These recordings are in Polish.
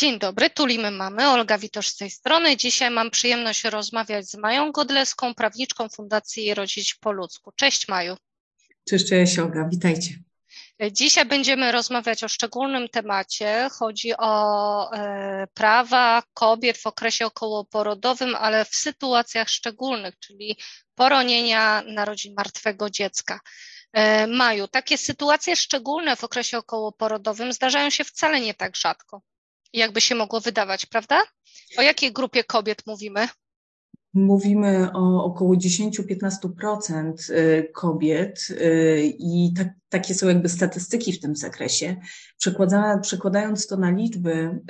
Dzień dobry, tulimy mamy. Olga Witosz z tej strony. Dzisiaj mam przyjemność rozmawiać z Mają Godleską, prawniczką Fundacji Rodzić po ludzku. Cześć Maju. Cześć, cześć Olga, witajcie. Dzisiaj będziemy rozmawiać o szczególnym temacie. Chodzi o e, prawa kobiet w okresie okołoporodowym, ale w sytuacjach szczególnych, czyli poronienia narodzin martwego dziecka. E, Maju, takie sytuacje szczególne w okresie okołoporodowym zdarzają się wcale nie tak rzadko jakby się mogło wydawać, prawda? O jakiej grupie kobiet mówimy? Mówimy o około 10-15% y, kobiet y, i tak, takie są jakby statystyki w tym zakresie. przekładając to na liczby,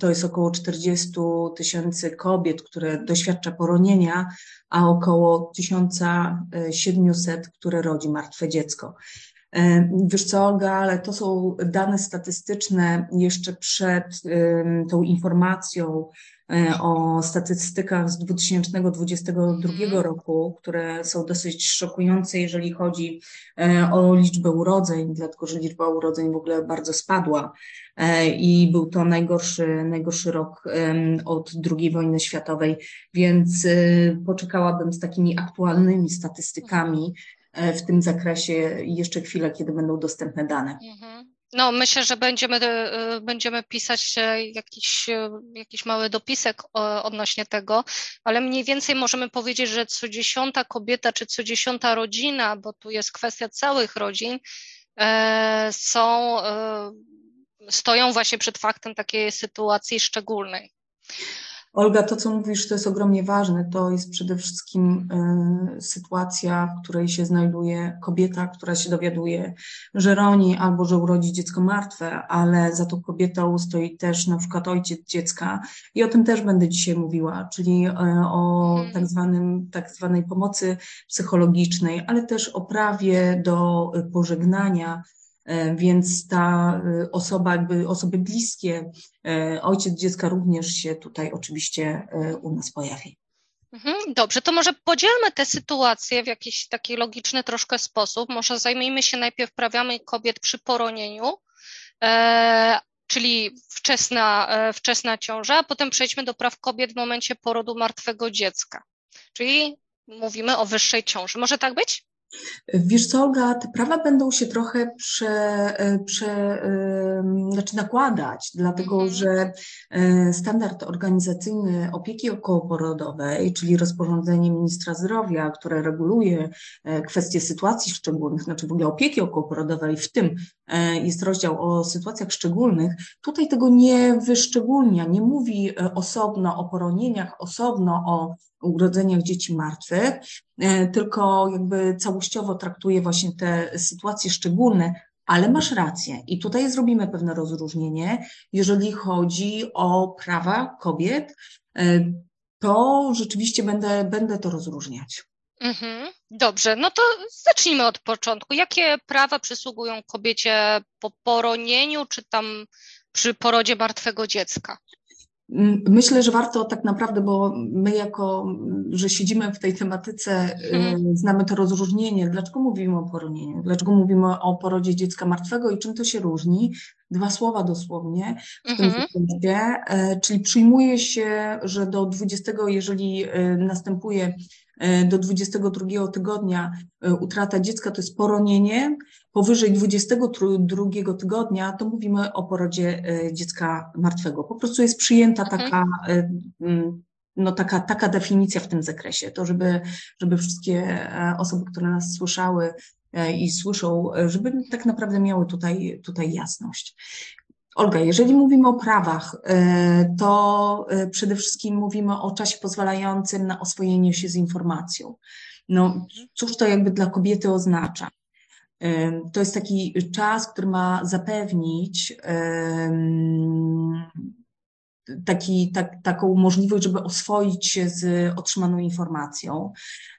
to jest około 40 tysięcy kobiet, które doświadcza poronienia, a około 1700, które rodzi martwe dziecko. E, wiesz co, Olga, ale to są dane statystyczne jeszcze przed tą informacją e, o statystykach z 2022 mhm. roku, które są dosyć szokujące, jeżeli chodzi e, o liczbę urodzeń, dlatego że liczba urodzeń w ogóle bardzo spadła i był to najgorszy, najgorszy rok od II wojny światowej, więc poczekałabym z takimi aktualnymi statystykami, E, w tym zakresie jeszcze chwilę, kiedy będą dostępne dane. Mhm. No, myślę, że będziemy, e, będziemy pisać jakiś, e, jakiś mały dopisek odnośnie tego, ale mniej więcej możemy powiedzieć, że co dziesiąta kobieta czy co dziesiąta rodzina, bo tu jest kwestia całych rodzin, są, stoją właśnie przed faktem takiej sytuacji szczególnej. Olga, to co mówisz, to jest ogromnie ważne. To jest przede wszystkim y, sytuacja, w której się znajduje kobieta, która się dowiaduje, że roni albo że urodzi dziecko martwe, ale za tą kobietą stoi też na przykład ojciec dziecka. I o tym też będę dzisiaj mówiła, czyli y, o mhm. tak, zwanym, tak zwanej pomocy psychologicznej, ale też o prawie do pożegnania E, więc ta e, osoba, jakby osoby bliskie, e, ojciec dziecka również się tutaj oczywiście u nas pojawi. Mhm, dobrze, to może podzielmy te sytuacje w jakiś taki logiczny troszkę sposób. Może zajmijmy się najpierw prawami kobiet przy poronieniu, e, czyli wczesna, e, wczesna ciąża, a potem przejdźmy do praw kobiet w momencie porodu martwego dziecka. Czyli mówimy o wyższej ciąży. Może tak być? Wiesz co, Olga, te prawa będą się trochę prze, e, prze, znaczy nakładać, dlatego mhm. że e, standard organizacyjny opieki okołoporodowej, czyli rozporządzenie ministra zdrowia, które reguluje e, kwestie sytuacji szczególnych, znaczy w ogóle opieki okołoporodowej, w tym jest rozdział o sytuacjach szczególnych, tutaj tego nie wyszczególnia, nie mówi osobno o poronieniach, osobno o urodzeniach dzieci martwych, e, tylko jakby całościowo traktuje właśnie te sytuacje szczególne, ale masz rację i tutaj zrobimy pewne rozróżnienie, jeżeli chodzi o prawa kobiet, e, to rzeczywiście będę, będę to rozróżniać. Mhm, dobrze, no to zacznijmy od początku. Jakie prawa przysługują kobiecie po poronieniu, czy tam przy porodzie martwego dziecka? Myślę, że warto tak naprawdę, bo my jako, że siedzimy w tej tematyce, hmm. znamy to rozróżnienie. Dlaczego mówimy o poronieniu? Dlaczego mówimy o porodzie dziecka martwego i czym to się różni? Dwa słowa dosłownie w tym mhm. hmm czyli przyjmuje się, że do 20, jeżeli e, następuje E, do 22 tygodnia e, utrata dziecka to jest poronienie, powyżej 22 tygodnia to mówimy o porodzie e, dziecka martwego. Po prostu jest przyjęta mhm. taka, no taka, taka definicja w tym zakresie, to żeby, żeby wszystkie osoby, które nas słyszały i słyszą, żeby tak naprawdę miały tutaj, tutaj jasność. Olga, jeżeli mówimy o prawach, e, to e, przede wszystkim mówimy o czasie pozwalającym na oswojenie się z informacją. No, cóż to jakby dla kobiety oznacza? E, to jest taki czas, który ma zapewnić taki, tak, taką możliwość, żeby oswoić się z otrzymaną informacją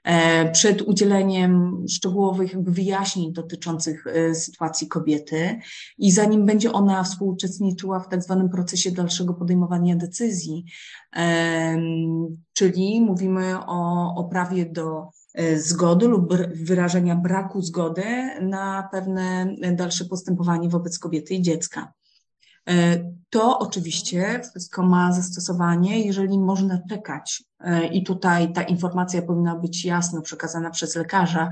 e, przed udzieleniem szczegółowych wyjaśnień dotyczących e, sytuacji kobiety i zanim będzie ona współuczestniczyła w tak zwanym procesie dalszego podejmowania decyzji, e, czyli mówimy o, o prawie do zgody lub wyrażenia braku zgody na pewne dalsze postępowanie wobec kobiety i dziecka. To oczywiście wszystko ma zastosowanie, jeżeli można czekać. I tutaj ta informacja powinna być jasno przekazana przez lekarza,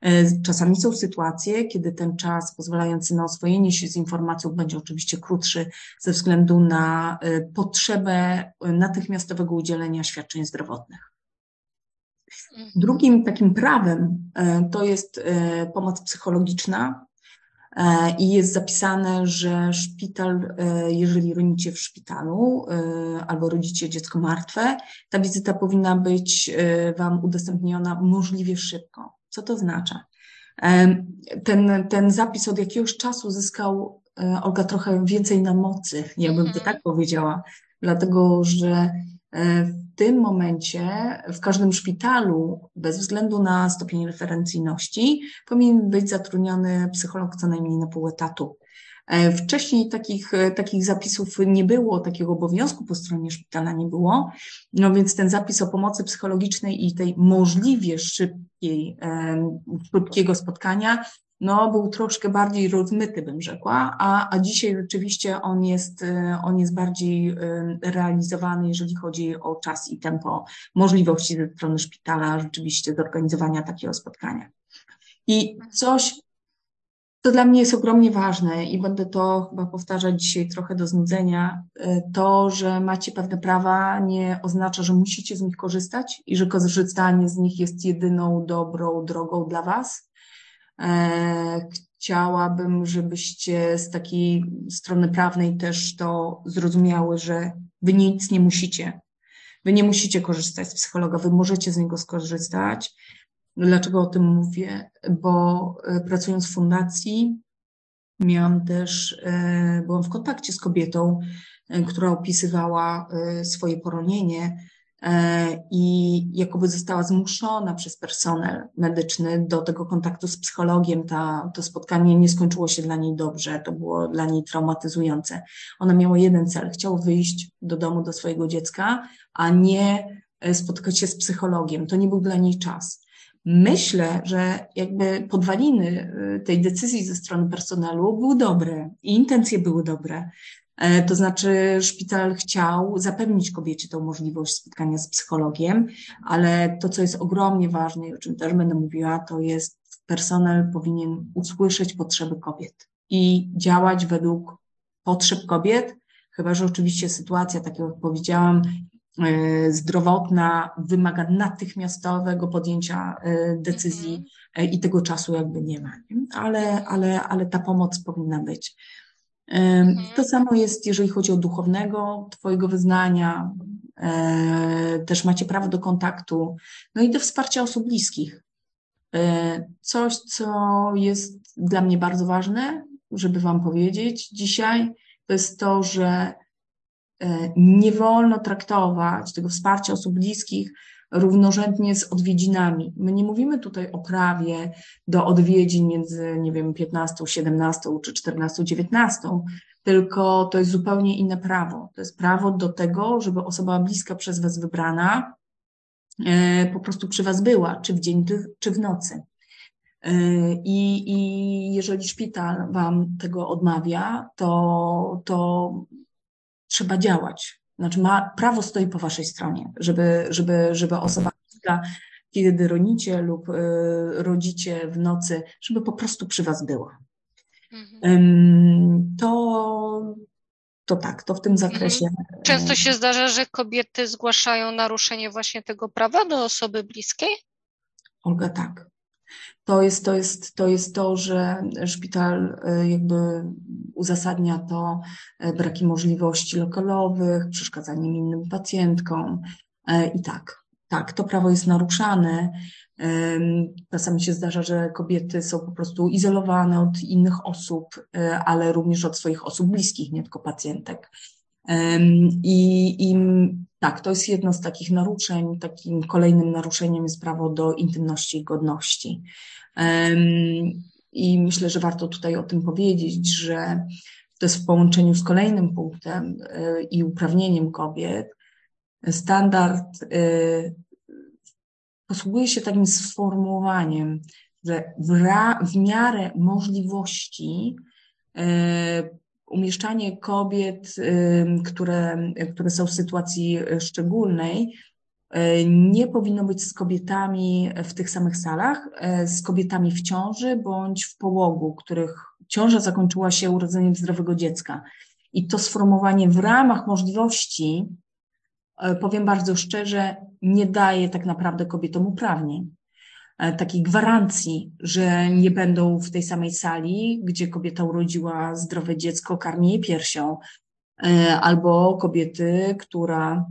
E, czasami są sytuacje, kiedy ten czas pozwalający na oswojenie się z informacją będzie oczywiście krótszy ze względu na e, potrzebę natychmiastowego udzielenia świadczeń zdrowotnych. Mhm. Drugim takim prawem e, to jest pomoc psychologiczna i jest zapisane, że szpital, jeżeli rodzicie w szpitalu albo rodzicie dziecko martwe, ta wizyta powinna być Wam udostępniona możliwie szybko. Co to oznacza? Ten, ten zapis od jakiegoś czasu zyskał e, Olga trochę więcej na mocy, ja bym to mhm. tak powiedziała, dlatego że e, w tym momencie w każdym szpitalu, bez względu na stopień referencyjności, powinien być zatrudniony psycholog co najmniej na pół etatu. E, wcześniej takich, e, takich zapisów nie było, takiego obowiązku po stronie szpitala nie było, no więc ten zapis o pomocy psychologicznej i tej możliwie szybkiej, szybkiego spotkania no, był troszkę bardziej rozmyty, bym rzekła, a, a dzisiaj rzeczywiście on jest, e, on jest bardziej realizowany, jeżeli chodzi o czas i tempo, możliwości ze strony szpitala rzeczywiście zorganizowania takiego spotkania. I coś, to dla mnie jest ogromnie ważne i będę to chyba powtarzać dzisiaj trochę do znudzenia. E, to, że macie pewne prawa, nie oznacza, że musicie z nich korzystać i że korzystanie z nich jest jedyną dobrą drogą dla Was. Chciałabym, żebyście z takiej strony prawnej też to zrozumiały, że Wy nic nie musicie. Wy nie musicie korzystać z psychologa, Wy możecie z niego skorzystać Dlaczego o tym mówię? Bo e, pracując w fundacji, miałam też, e, byłam w kontakcie z kobietą, e, która opisywała swoje poronienie i jakoby została zmuszona przez personel medyczny do tego kontaktu z psychologiem. Ta, to spotkanie nie skończyło się dla niej dobrze, to było dla niej traumatyzujące. Ona miała jeden cel, chciała wyjść do domu do swojego dziecka, a nie spotkać się z psychologiem. To nie był dla niej czas. Myślę, że jakby podwaliny y, tej decyzji ze strony personelu były dobre i intencje były dobre. E, to znaczy, szpital chciał zapewnić kobiecie tą możliwość spotkania z psychologiem, ale to, co jest ogromnie ważne i o czym też będę mówiła, to jest personel powinien usłyszeć potrzeby kobiet i działać według potrzeb kobiet, chyba że oczywiście sytuacja, tak jak powiedziałam, E, zdrowotna wymaga natychmiastowego podjęcia e, decyzji mhm. i tego czasu jakby nie ma. Ale, ale, ale ta pomoc powinna być. Mhm. To samo jest, jeżeli chodzi o duchownego, Twojego wyznania, też macie prawo do kontaktu, no i do wsparcia osób bliskich. Coś, co jest dla mnie bardzo ważne, żeby Wam powiedzieć dzisiaj, to jest to, że E, nie wolno traktować tego wsparcia osób bliskich równorzędnie z odwiedzinami. My nie mówimy tutaj o prawie do odwiedzin między, nie wiem, 15, 17 czy 14, 19, tylko to jest zupełnie inne prawo. To jest prawo do tego, żeby osoba bliska przez Was wybrana e, po prostu przy Was była, czy w dzień, czy w nocy. E, I, I jeżeli szpital Wam tego odmawia, to, to trzeba działać. Znaczy ma, prawo stoi po waszej stronie, żeby, żeby, żeby osoba, kiedy ronicie lub y, rodzicie w nocy, żeby po prostu przy was była. Mhm. To, to tak, to w tym zakresie. Mhm. Często się zdarza, że kobiety zgłaszają naruszenie właśnie tego prawa do osoby bliskiej? Olga, tak to jest to, jest, to, jest to że szpital e, jakby uzasadnia to e, braki możliwości lokalowych, przeszkadzaniem innym pacjentkom e, i tak. Tak, to prawo jest naruszane. Czasami się zdarza, że kobiety są po prostu izolowane od innych osób, ale również od swoich osób bliskich, nie tylko pacjentek. I, I tak, to jest jedno z takich naruszeń. Takim kolejnym naruszeniem jest prawo do intymności i godności. I myślę, że warto tutaj o tym powiedzieć, że to jest w połączeniu z kolejnym punktem e, i uprawnieniem kobiet. Standard e, posługuje się takim sformułowaniem, że w, ra, w miarę możliwości e, umieszczanie kobiet, które, które są w sytuacji szczególnej, nie powinno być z kobietami w tych samych salach, z kobietami w ciąży bądź w połogu, których ciąża zakończyła się urodzeniem zdrowego dziecka. I to sformułowanie w ramach możliwości, powiem bardzo szczerze, nie daje tak naprawdę kobietom uprawnień. E, takiej gwarancji, że nie będą w tej samej sali, gdzie kobieta urodziła zdrowe dziecko, karmi jej piersią, e, albo kobiety, która,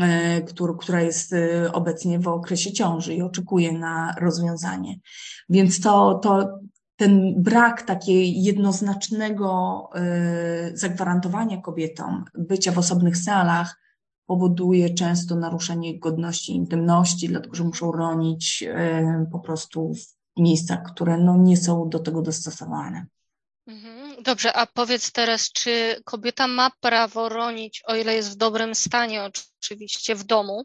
e, która jest obecnie w okresie ciąży i oczekuje na rozwiązanie. Więc to, to ten brak takiej jednoznacznego zagwarantowania kobietom bycia w osobnych salach powoduje często naruszenie godności i intymności, dlatego że muszą ronić po prostu w miejscach, które no nie są do tego dostosowane. Mhm. Dobrze, a powiedz teraz, czy kobieta ma prawo ronić, o ile jest w dobrym stanie, oczywiście w domu?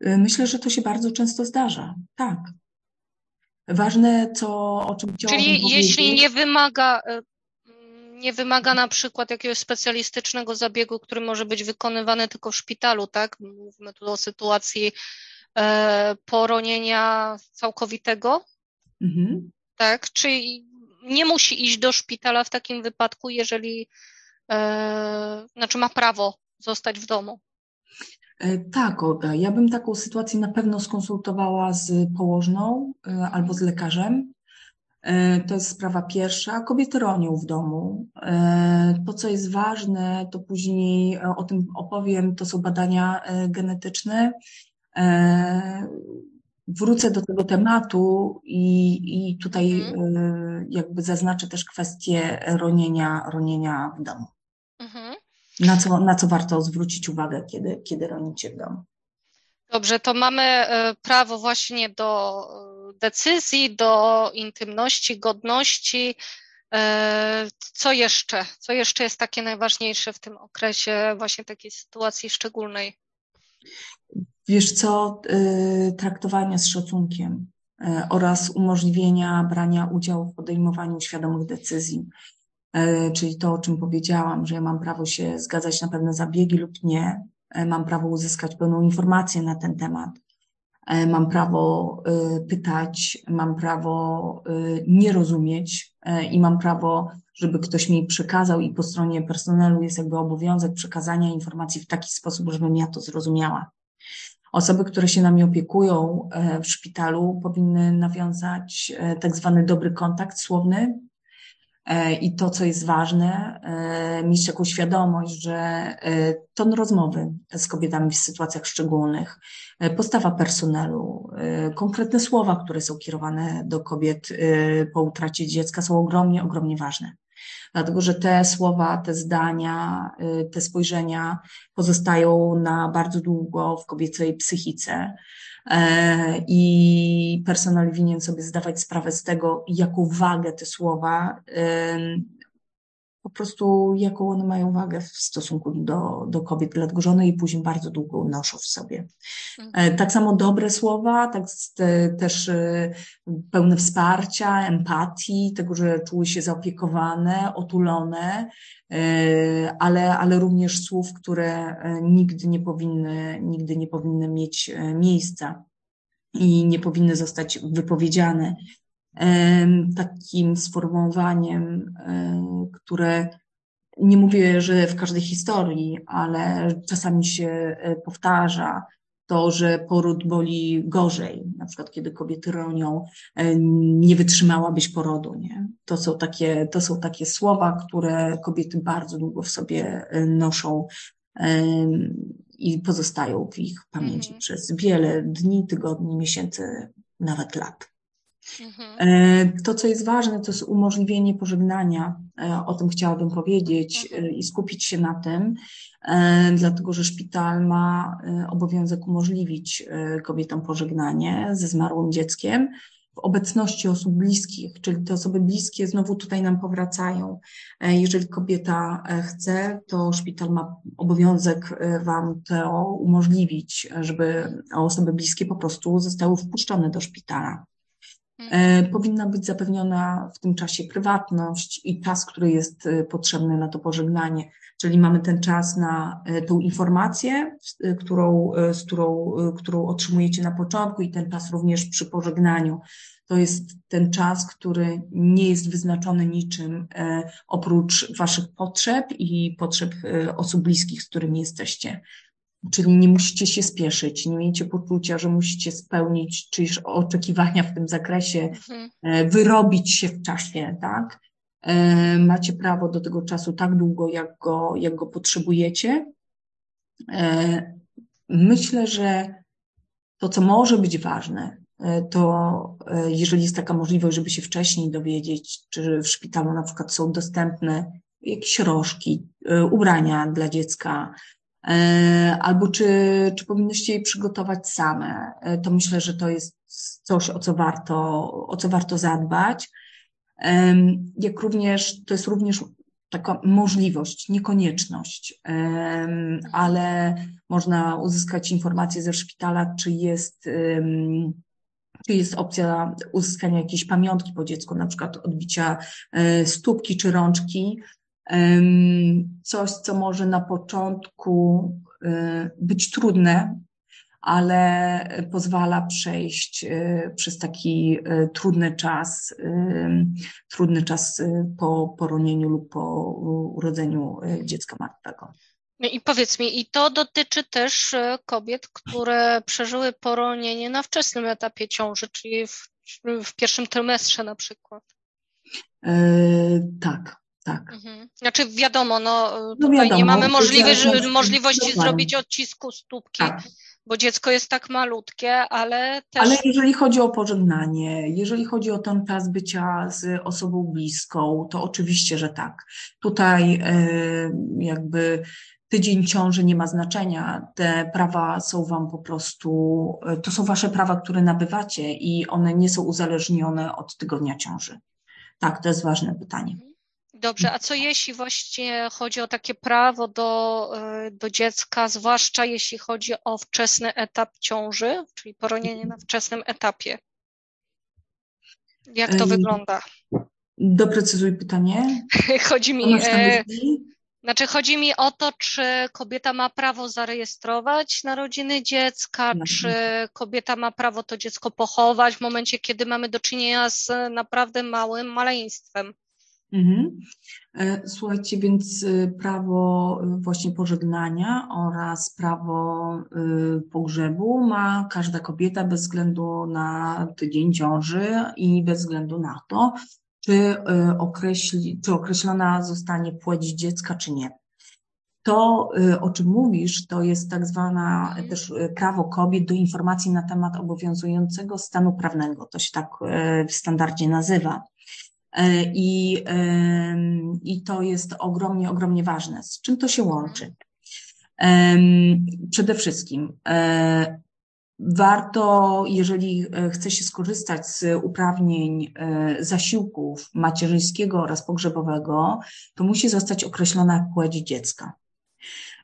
E, myślę, że to się bardzo często zdarza. Tak. Ważne, co, o czym chciałabym Czyli jeśli nie wymaga e, nie wymaga na przykład jakiegoś specjalistycznego zabiegu, który może być wykonywany tylko w szpitalu, tak? Mówimy tu o sytuacji e, poronienia całkowitego, mhm. tak? Czyli nie musi iść do szpitala w takim wypadku, jeżeli, e, znaczy ma prawo zostać w domu. E, tak, Olga. Ja bym taką sytuację na pewno skonsultowała z położną e, albo z lekarzem, E, to jest sprawa pierwsza. Kobiety ronią w domu. E, to, co jest ważne, to później e, o tym opowiem, to są badania genetyczne. Wrócę do tego tematu i, i tutaj mhm. jakby zaznaczę też kwestię ronienia, ronienia w domu. Mhm. Na, co, na co warto zwrócić uwagę, kiedy, kiedy ronicie w domu. Dobrze, to mamy prawo właśnie do decyzji, do intymności, godności. E, co jeszcze? Co jeszcze jest takie najważniejsze w tym okresie właśnie takiej sytuacji szczególnej? Wiesz co, e, traktowania z szacunkiem e, oraz umożliwienia brania udziału w podejmowaniu świadomych decyzji. Czyli to, o czym powiedziałam, że ja mam prawo się zgadzać na pewne zabiegi lub nie, mam prawo uzyskać pełną informację na ten temat. E, mam prawo e, pytać, mam prawo e, nie rozumieć i mam prawo, żeby ktoś mi przekazał i po stronie personelu jest jakby obowiązek przekazania informacji w taki sposób, żebym ja to zrozumiała. Osoby, które się nami opiekują w szpitalu, powinny nawiązać tak zwany dobry kontakt słowny I to, co jest ważne, e, mieć taką świadomość, że e, ton rozmowy z kobietami w sytuacjach szczególnych, postawa personelu, konkretne słowa, które są kierowane do kobiet po utracie dziecka, są ogromnie, ogromnie ważne. Dlatego, że te słowa, te zdania, te spojrzenia pozostają na bardzo długo w kobiecej psychice E, i personel winien sobie zdawać sprawę z tego, jaką wagę te słowa, po prostu jaką one mają wagę w stosunku do, do kobiet, dlatego że one je później bardzo długo noszą w sobie. E, mhm. Tak samo dobre słowa, tak też e, pełne wsparcia, empatii, tego, że czuły się zaopiekowane, otulone, E, ale, ale również słów, które nigdy nie powinny, nigdy nie powinny mieć miejsca i nie powinny zostać wypowiedziane. Takim sformułowaniem, które nie mówię, że w każdej historii, ale czasami się powtarza, to, że poród boli gorzej, na przykład kiedy kobiety ronią, e, nie wytrzymałabyś porodu, nie? To są takie, to są takie słowa, które kobiety bardzo długo w sobie e, noszą i pozostają w ich pamięci mhm. przez wiele dni, tygodni, miesięcy, nawet lat. Mhm. E, to, co jest ważne, to jest umożliwienie pożegnania. O tym chciałabym powiedzieć mhm. i skupić się na tym, E, dlatego że szpital ma e, obowiązek umożliwić e, kobietom pożegnanie ze zmarłym dzieckiem w obecności osób bliskich, czyli te osoby bliskie znowu tutaj nam powracają. Jeżeli kobieta chce, to szpital ma obowiązek Wam to umożliwić, żeby osoby bliskie po prostu zostały wpuszczone do szpitala. Mhm. Powinna być zapewniona w tym czasie prywatność i czas, który jest potrzebny na to pożegnanie. Czyli mamy ten czas na tą informację, którą, z którą, którą otrzymujecie na początku i ten czas również przy pożegnaniu. To jest ten czas, który nie jest wyznaczony niczym e, oprócz Waszych potrzeb i potrzeb e, osób bliskich, z którymi jesteście. Czyli nie musicie się spieszyć, nie miejcie poczucia, że musicie spełnić czyjeś oczekiwania w tym zakresie, mhm. e, wyrobić się w czasie, tak? Macie prawo do tego czasu tak długo, jak go, jak go potrzebujecie. Myślę, że to, co może być ważne, E, to e, jeżeli jest taka możliwość, żeby się wcześniej dowiedzieć, czy w szpitalu na przykład są dostępne jakieś rożki, e, ubrania dla dziecka, albo czy, czy powinnyście je przygotować same, to myślę, że to jest coś, o co warto, o co warto zadbać. Jak również, to jest również taka możliwość, niekonieczność, ale można uzyskać informacje ze szpitala, czy jest czy jest opcja uzyskania jakiejś pamiątki po dziecku, na przykład odbicia e, stópki czy rączki. Coś, co może na początku e, być trudne, ale pozwala przejść e, przez taki trudny czas, trudny czas po poronieniu lub po urodzeniu dziecka martwego. No I powiedz mi, i to dotyczy też e, kobiet, które przeżyły poronienie na wczesnym etapie ciąży, czyli w, w pierwszym trymestrze na przykład. E, tak, tak. Mhm. Znaczy wiadomo, no, no tutaj wiadomo, nie mamy możliwy, możliwości zrobić odcisku stópki, tak. bo dziecko jest tak malutkie, ale też... Ale jeżeli chodzi o pożegnanie, jeżeli chodzi o ten czas bycia z osobą bliską, to oczywiście, że tak. Tutaj e, jakby tydzień ciąży nie ma znaczenia. Te prawa są Wam po prostu, to są Wasze prawa, które nabywacie i one nie są uzależnione od tygodnia ciąży. Tak, to jest ważne pytanie. Dobrze, a co jeśli właśnie chodzi o takie prawo do, e, do dziecka, zwłaszcza jeśli chodzi o wczesny etap ciąży, czyli poronienie na wczesnym etapie? Jak to wygląda? Doprecyzuj pytanie. Chodzi mi, znaczy, chodzi mi o to, czy kobieta ma prawo zarejestrować narodziny dziecka, mhm. czy kobieta ma prawo to dziecko pochować w momencie, kiedy mamy do czynienia z naprawdę małym maleństwem. Mhm. E, słuchajcie, więc e, prawo e, właśnie pożegnania oraz prawo pogrzebu ma każda kobieta bez względu na tydzień ciąży i bez względu na to, czy, określi, czy określona zostanie płeć dziecka, czy nie. To, o czym mówisz, to jest tak zwana też prawo kobiet do informacji na temat obowiązującego stanu prawnego. To się tak w standardzie nazywa. I, I to jest ogromnie, ogromnie ważne. Z czym to się łączy? Przede wszystkim Warto, jeżeli e, chce się skorzystać z uprawnień e, zasiłków macierzyńskiego oraz pogrzebowego, to musi zostać określona płeć dziecka.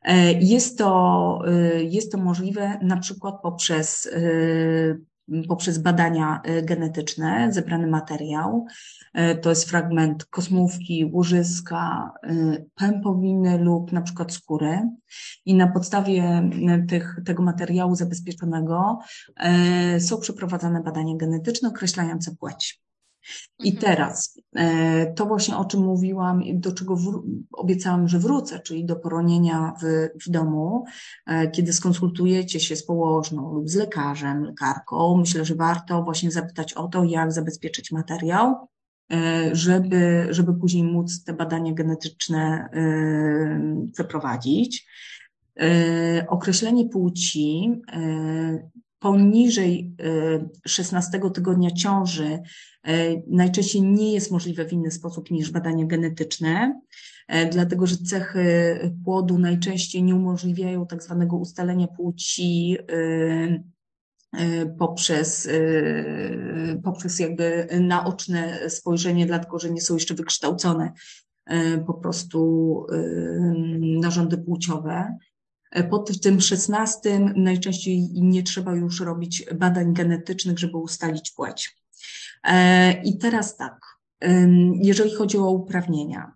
E, jest to, jest to możliwe na przykład poprzez poprzez badania e, genetyczne, zebrany materiał. E, to jest fragment kosmówki, łożyska, e, pępowiny lub na przykład skóry. I na podstawie tych, tego materiału zabezpieczonego są przeprowadzane badania genetyczne określające płeć. I mhm. teraz e, to właśnie o czym mówiłam, do czego obiecałam, że wrócę, czyli do poronienia w, w domu, e, kiedy skonsultujecie się z położną lub z lekarzem, lekarką, myślę, że warto właśnie zapytać o to, jak zabezpieczyć materiał, e, żeby, żeby później móc te badania genetyczne przeprowadzić. Określenie płci poniżej 16 tygodnia ciąży E, najczęściej nie jest możliwe w inny sposób niż badania genetyczne, e, dlatego że cechy płodu najczęściej nie umożliwiają tak zwanego ustalenia płci poprzez, poprzez jakby naoczne spojrzenie, dlatego że nie są jeszcze wykształcone po prostu narządy płciowe. Pod tym 16 najczęściej nie trzeba już robić badań genetycznych, żeby ustalić płeć. I teraz tak, jeżeli chodzi o uprawnienia,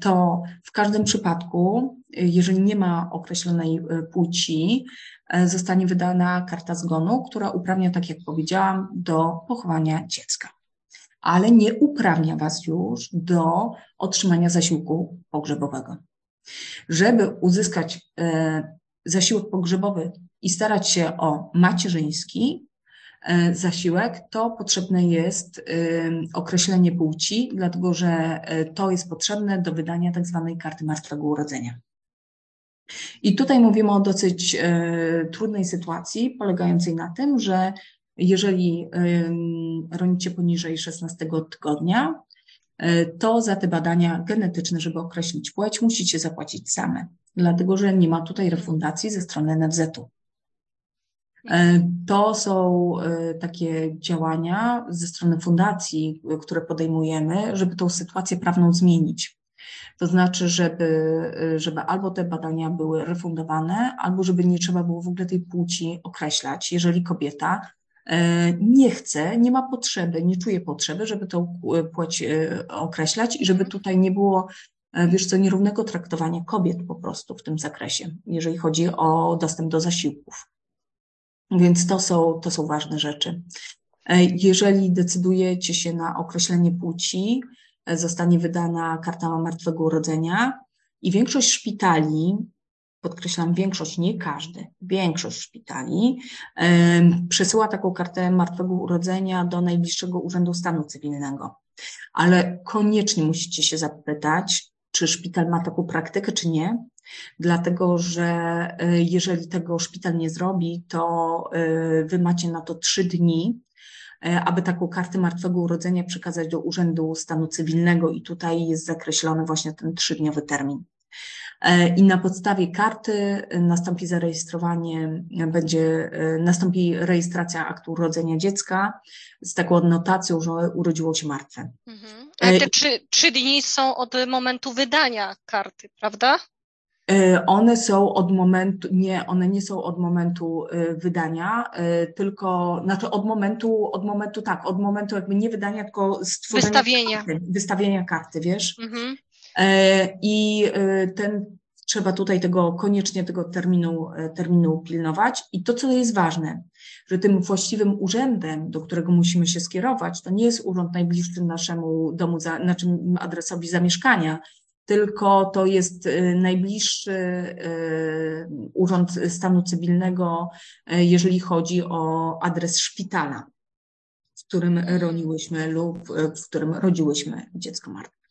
to w każdym przypadku, jeżeli nie ma określonej płci, zostanie wydana karta zgonu, która uprawnia, tak jak powiedziałam, do pochowania dziecka ale nie uprawnia Was już do otrzymania zasiłku pogrzebowego. Żeby uzyskać e, zasiłek pogrzebowy i starać się o macierzyński e, zasiłek, to potrzebne jest e, określenie płci, dlatego że to jest potrzebne do wydania tak zwanej karty martwego urodzenia. I tutaj mówimy o dosyć trudnej sytuacji, polegającej na tym, że jeżeli ronicie poniżej 16 tygodnia, to za te badania genetyczne, żeby określić płeć, musicie zapłacić same, dlatego że nie ma tutaj refundacji ze strony NFZ-u. E, to są e, takie działania ze strony fundacji, które podejmujemy, żeby tą sytuację prawną zmienić. To znaczy, żeby, żeby albo te badania były refundowane, albo żeby nie trzeba było w ogóle tej płci określać, jeżeli kobieta E, nie chce, nie ma potrzeby, nie czuje potrzeby, żeby tą płeć e, określać i żeby tutaj nie było, e, wiesz co, nierównego traktowania kobiet po prostu w tym zakresie, jeżeli chodzi o dostęp do zasiłków. Więc to są, to są ważne rzeczy. Jeżeli decydujecie się na określenie płci, zostanie wydana karta martwego urodzenia i większość szpitali podkreślam większość, nie każdy, większość szpitali przesyła taką kartę martwego urodzenia do najbliższego Urzędu Stanu Cywilnego. Ale koniecznie musicie się zapytać, czy szpital ma taką praktykę, czy nie, dlatego że e, jeżeli tego szpital nie zrobi, to e, wy macie na to trzy dni, e, aby taką kartę martwego urodzenia przekazać do Urzędu Stanu Cywilnego i tutaj jest zakreślony właśnie ten trzydniowy termin. E, i na podstawie karty nastąpi zarejestrowanie, będzie, e, nastąpi rejestracja aktu urodzenia dziecka z taką adnotacją, że urodziło się martwe. Mhm. Ale te trzy, trzy dni są od momentu wydania karty, prawda? E, one są od momentu, nie, one nie są od momentu wydania, tylko, znaczy od momentu, od momentu, tak, od momentu jakby nie wydania, tylko stworzenia wystawienia karty, wystawienia karty, wiesz? Mhm. E, I e, ten, trzeba tutaj tego, koniecznie tego terminu, e, terminu pilnować. I to, co jest ważne, że tym właściwym urzędem, do którego musimy się skierować, to nie jest urząd najbliższy naszemu domu, naszym adresowi zamieszkania, tylko to jest najbliższy urząd stanu cywilnego, jeżeli chodzi o adres szpitala, w którym roniłyśmy lub w którym rodziłyśmy dziecko martwe.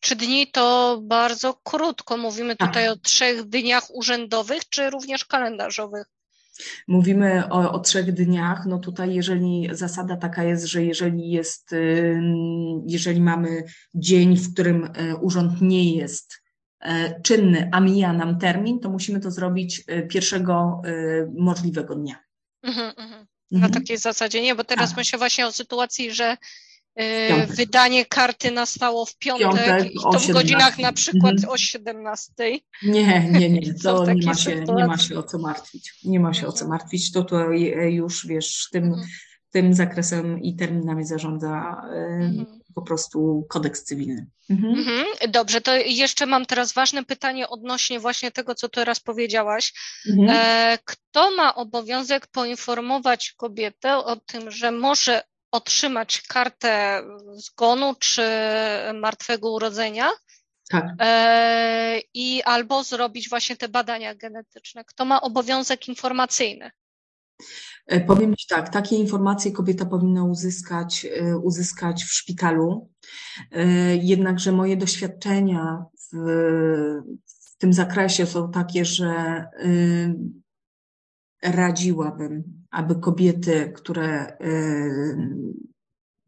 Trzy dni to bardzo krótko. Mówimy tak. tutaj o trzech dniach urzędowych, czy również kalendarzowych? Mówimy o, o, trzech dniach. No tutaj, jeżeli zasada taka jest, że jeżeli jest, jeżeli mamy dzień, w którym e, urząd nie jest e, czynny, a mija nam termin, to musimy to zrobić e, pierwszego możliwego dnia. Mhm, mhm. Na mhm. takiej zasadzie nie, bo teraz tak. myślę właśnie o sytuacji, że E, wydanie karty nastało w piątek, piątek i to w godzinach na przykład mhm. o 17. Nie, nie, nie, to nie ma, się, nie ma się o co martwić. Nie ma się o co mhm. martwić. To tutaj e, już wiesz, tym, mhm. tym zakresem i terminami zarządza e, mhm. po prostu kodeks cywilny. Mhm. Mhm. Dobrze, to jeszcze mam teraz ważne pytanie odnośnie właśnie tego, co teraz powiedziałaś. Kto ma obowiązek poinformować kobietę o tym, że może otrzymać kartę zgonu czy martwego urodzenia. Tak. E, I albo zrobić właśnie te badania genetyczne. Kto ma obowiązek informacyjny? E, powiem Ci tak, takie informacje kobieta powinna uzyskać, e, uzyskać w szpitalu. Jednakże moje doświadczenia w, w tym zakresie są takie, że radziłabym, aby kobiety, które y,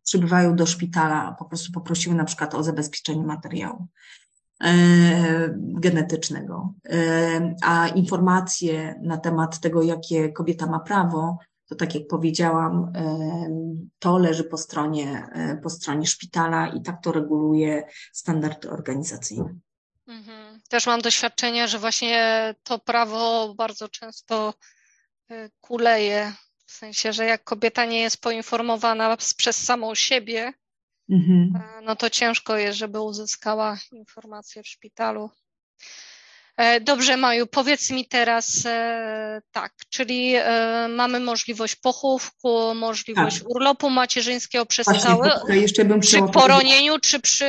przybywają do szpitala, po prostu poprosiły na przykład o zabezpieczenie materiału y, genetycznego, y, a informacje na temat tego, jakie kobieta ma prawo, to tak jak powiedziałam, to leży po stronie, po stronie szpitala i tak to reguluje standard organizacyjny. Mhm. Też mam doświadczenie, że właśnie to prawo bardzo często kuleje w sensie, że jak kobieta nie jest poinformowana przez samą siebie, mhm. No to ciężko jest, żeby uzyskała informacje w szpitalu. E, dobrze, Maju, powiedz mi teraz e, tak, czyli e, mamy możliwość pochówku, możliwość tak. urlopu macierzyńskiego przez Właśnie, cały, jeszcze bym przy poronieniu czy przy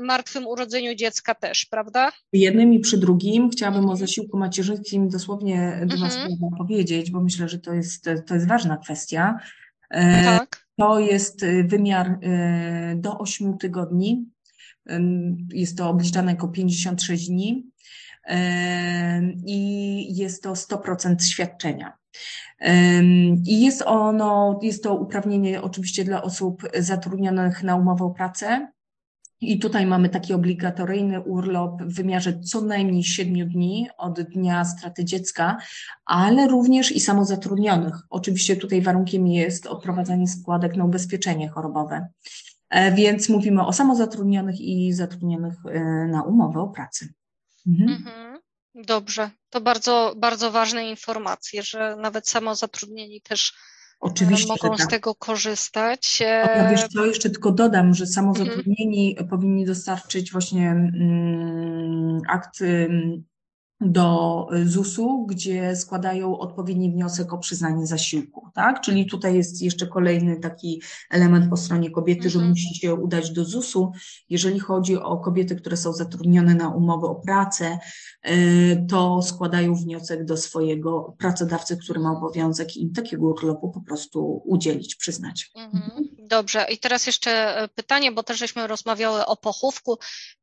martwym urodzeniu dziecka też, prawda? Jednym i przy drugim chciałabym o mhm. zasiłku macierzyńskim dosłownie dwa mhm. słowa powiedzieć, bo myślę, że to jest, to jest ważna kwestia. Tak. To jest wymiar do 8 tygodni. Jest to obliczane jako 56 dni i jest to 100% świadczenia. I jest ono, jest to uprawnienie oczywiście dla osób zatrudnionych na umowę o pracę. I tutaj mamy taki obligatoryjny urlop w wymiarze co najmniej 7 dni od dnia straty dziecka, ale również i samozatrudnionych. Oczywiście tutaj warunkiem jest odprowadzanie składek na ubezpieczenie chorobowe. E, więc mówimy o samozatrudnionych i zatrudnionych e, na umowę o pracę. Mhm. Mhm. Dobrze, to bardzo, bardzo ważne informacje, że nawet samozatrudnieni też e, Oczywiście, mogą tak. z tego korzystać. A wiesz co, jeszcze tylko dodam, że samozatrudnieni mhm. powinni dostarczyć właśnie mm, akt do ZUS-u, gdzie składają odpowiedni wniosek o przyznanie zasiłku, tak? Czyli tutaj jest jeszcze kolejny taki element po stronie kobiety, mhm. że musi się udać do ZUS-u. Jeżeli chodzi o kobiety, które są zatrudnione na umowę o pracę, y, to składają wniosek do swojego pracodawcy, który ma obowiązek im takiego urlopu po prostu udzielić, przyznać. Mhm. Dobrze. I teraz jeszcze e, pytanie, bo też żeśmy rozmawiały o pochówku.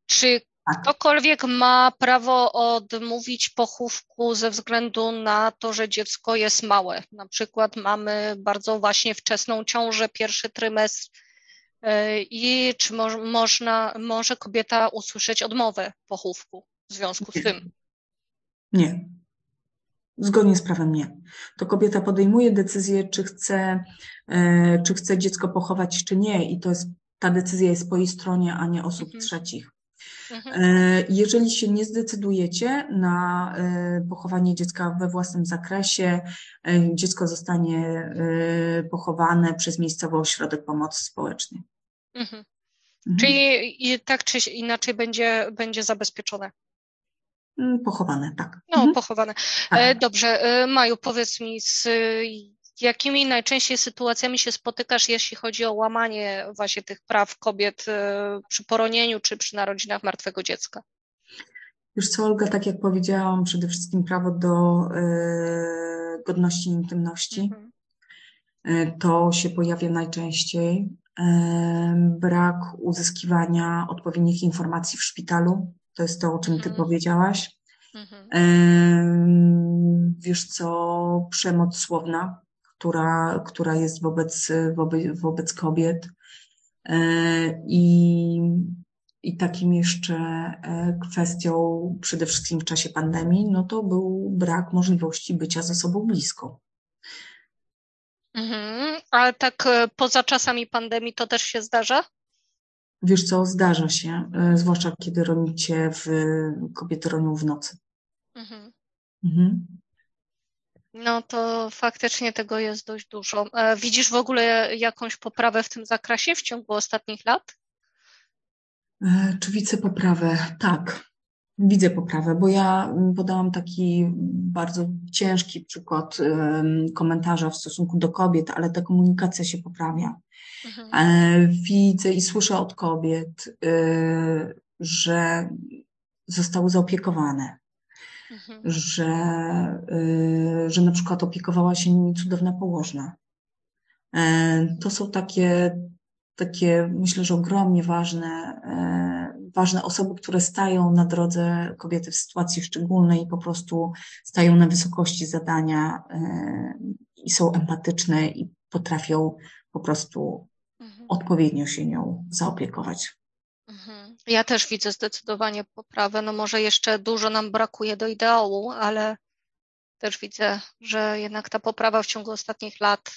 Czy. Ktokolwiek ma prawo odmówić pochówku ze względu na to, że dziecko jest małe. Na przykład mamy bardzo właśnie wczesną ciążę, pierwszy trymestr. E, I czy mo można, może kobieta usłyszeć odmowę pochówku w związku z tym? Nie. Zgodnie z prawem nie. To kobieta podejmuje decyzję, czy chce, e, czy chce dziecko pochować, czy nie, i to jest, ta decyzja jest po jej stronie, a nie osób mhm. trzecich. Mhm. E, jeżeli się nie zdecydujecie na e, pochowanie dziecka we własnym zakresie, e, dziecko zostanie pochowane przez miejscowy ośrodek pomocy społecznej. Mhm. Mhm. Czyli tak czy inaczej będzie, będzie zabezpieczone. Mm, pochowane, tak. No, mhm. pochowane. Tak. Dobrze, Maju, powiedz mi, z jakimi najczęściej sytuacjami się spotykasz, jeśli chodzi o łamanie właśnie tych praw kobiet e, przy poronieniu czy przy narodzinach martwego dziecka? Już co, Olga, tak jak powiedziałam, przede wszystkim prawo do y, godności i intymności. Mhm. Y, to się pojawia najczęściej. Y, brak uzyskiwania odpowiednich informacji w szpitalu. To jest to, o czym Ty mhm. powiedziałaś. Mhm. Wiesz co, przemoc słowna, która, która jest wobec, wobec, wobec kobiet. E, I, I takim jeszcze e, kwestią przede wszystkim w czasie pandemii, no to był brak możliwości bycia ze sobą blisko. Mhm. Ale tak e, poza czasami pandemii to też się zdarza? Wiesz co, zdarza się, zwłaszcza kiedy ronicie w, kobiety ronią w nocy. Mhm. Mhm. No to faktycznie tego jest dość dużo. E, widzisz w ogóle jakąś poprawę w tym zakresie w ciągu ostatnich lat? E, czy widzę poprawę? Tak, widzę poprawę, bo ja podałam taki bardzo ciężki przykład komentarza w stosunku do kobiet, ale ta komunikacja się poprawia. Mhm. E, widzę i słyszę od kobiet, że zostały zaopiekowane, mhm. że, y, że na przykład opiekowała się nimi cudowna położna. E, to są takie, takie myślę, że ogromnie ważne, e, ważne osoby, które stają na drodze kobiety w sytuacji szczególnej i po prostu stają na wysokości zadania e, i są empatyczne i potrafią po prostu mhm. odpowiednio się nią zaopiekować. Mhm. Ja też widzę zdecydowanie poprawę. No może jeszcze dużo nam brakuje do ideału, ale też widzę, że jednak ta poprawa w ciągu ostatnich lat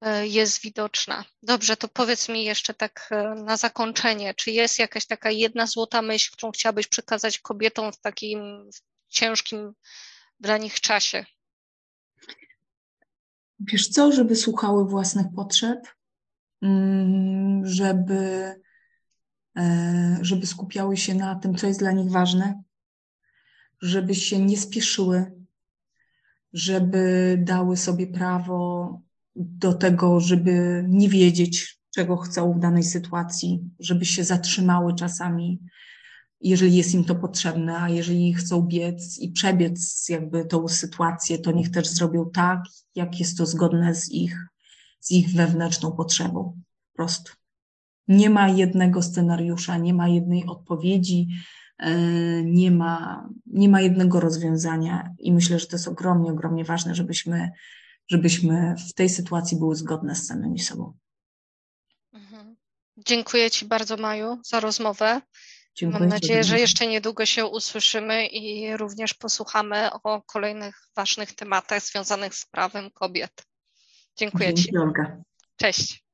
e, jest widoczna. Dobrze, to powiedz mi jeszcze tak e, na zakończenie, czy jest jakaś taka jedna złota myśl, którą chciałabyś przekazać kobietom w takim ciężkim dla nich czasie? Wiesz co, żeby słuchały własnych potrzeb, mm, żeby, żeby skupiały się na tym, co jest dla nich ważne, żeby się nie spieszyły, żeby dały sobie prawo do tego, żeby nie wiedzieć, czego chcą w danej sytuacji, żeby się zatrzymały czasami, jeżeli jest im to potrzebne, a jeżeli chcą biec i przebiec jakby tą sytuację, to niech też zrobią tak, jak jest to zgodne z ich, z ich wewnętrzną potrzebą. Po prostu. Nie ma jednego scenariusza, nie ma jednej odpowiedzi, e, nie ma, nie ma jednego rozwiązania i myślę, że to jest ogromnie, ogromnie ważne, żebyśmy, żebyśmy w tej sytuacji były zgodne z samymi sobą. Mhm. Dziękuję Ci bardzo, Maju, za rozmowę. Dziękuję Mam nadzieję, że jeszcze niedługo się usłyszymy i również posłuchamy o kolejnych ważnych tematach związanych z prawem kobiet. Dziękuję Dzięki, Ci. Olga. Cześć.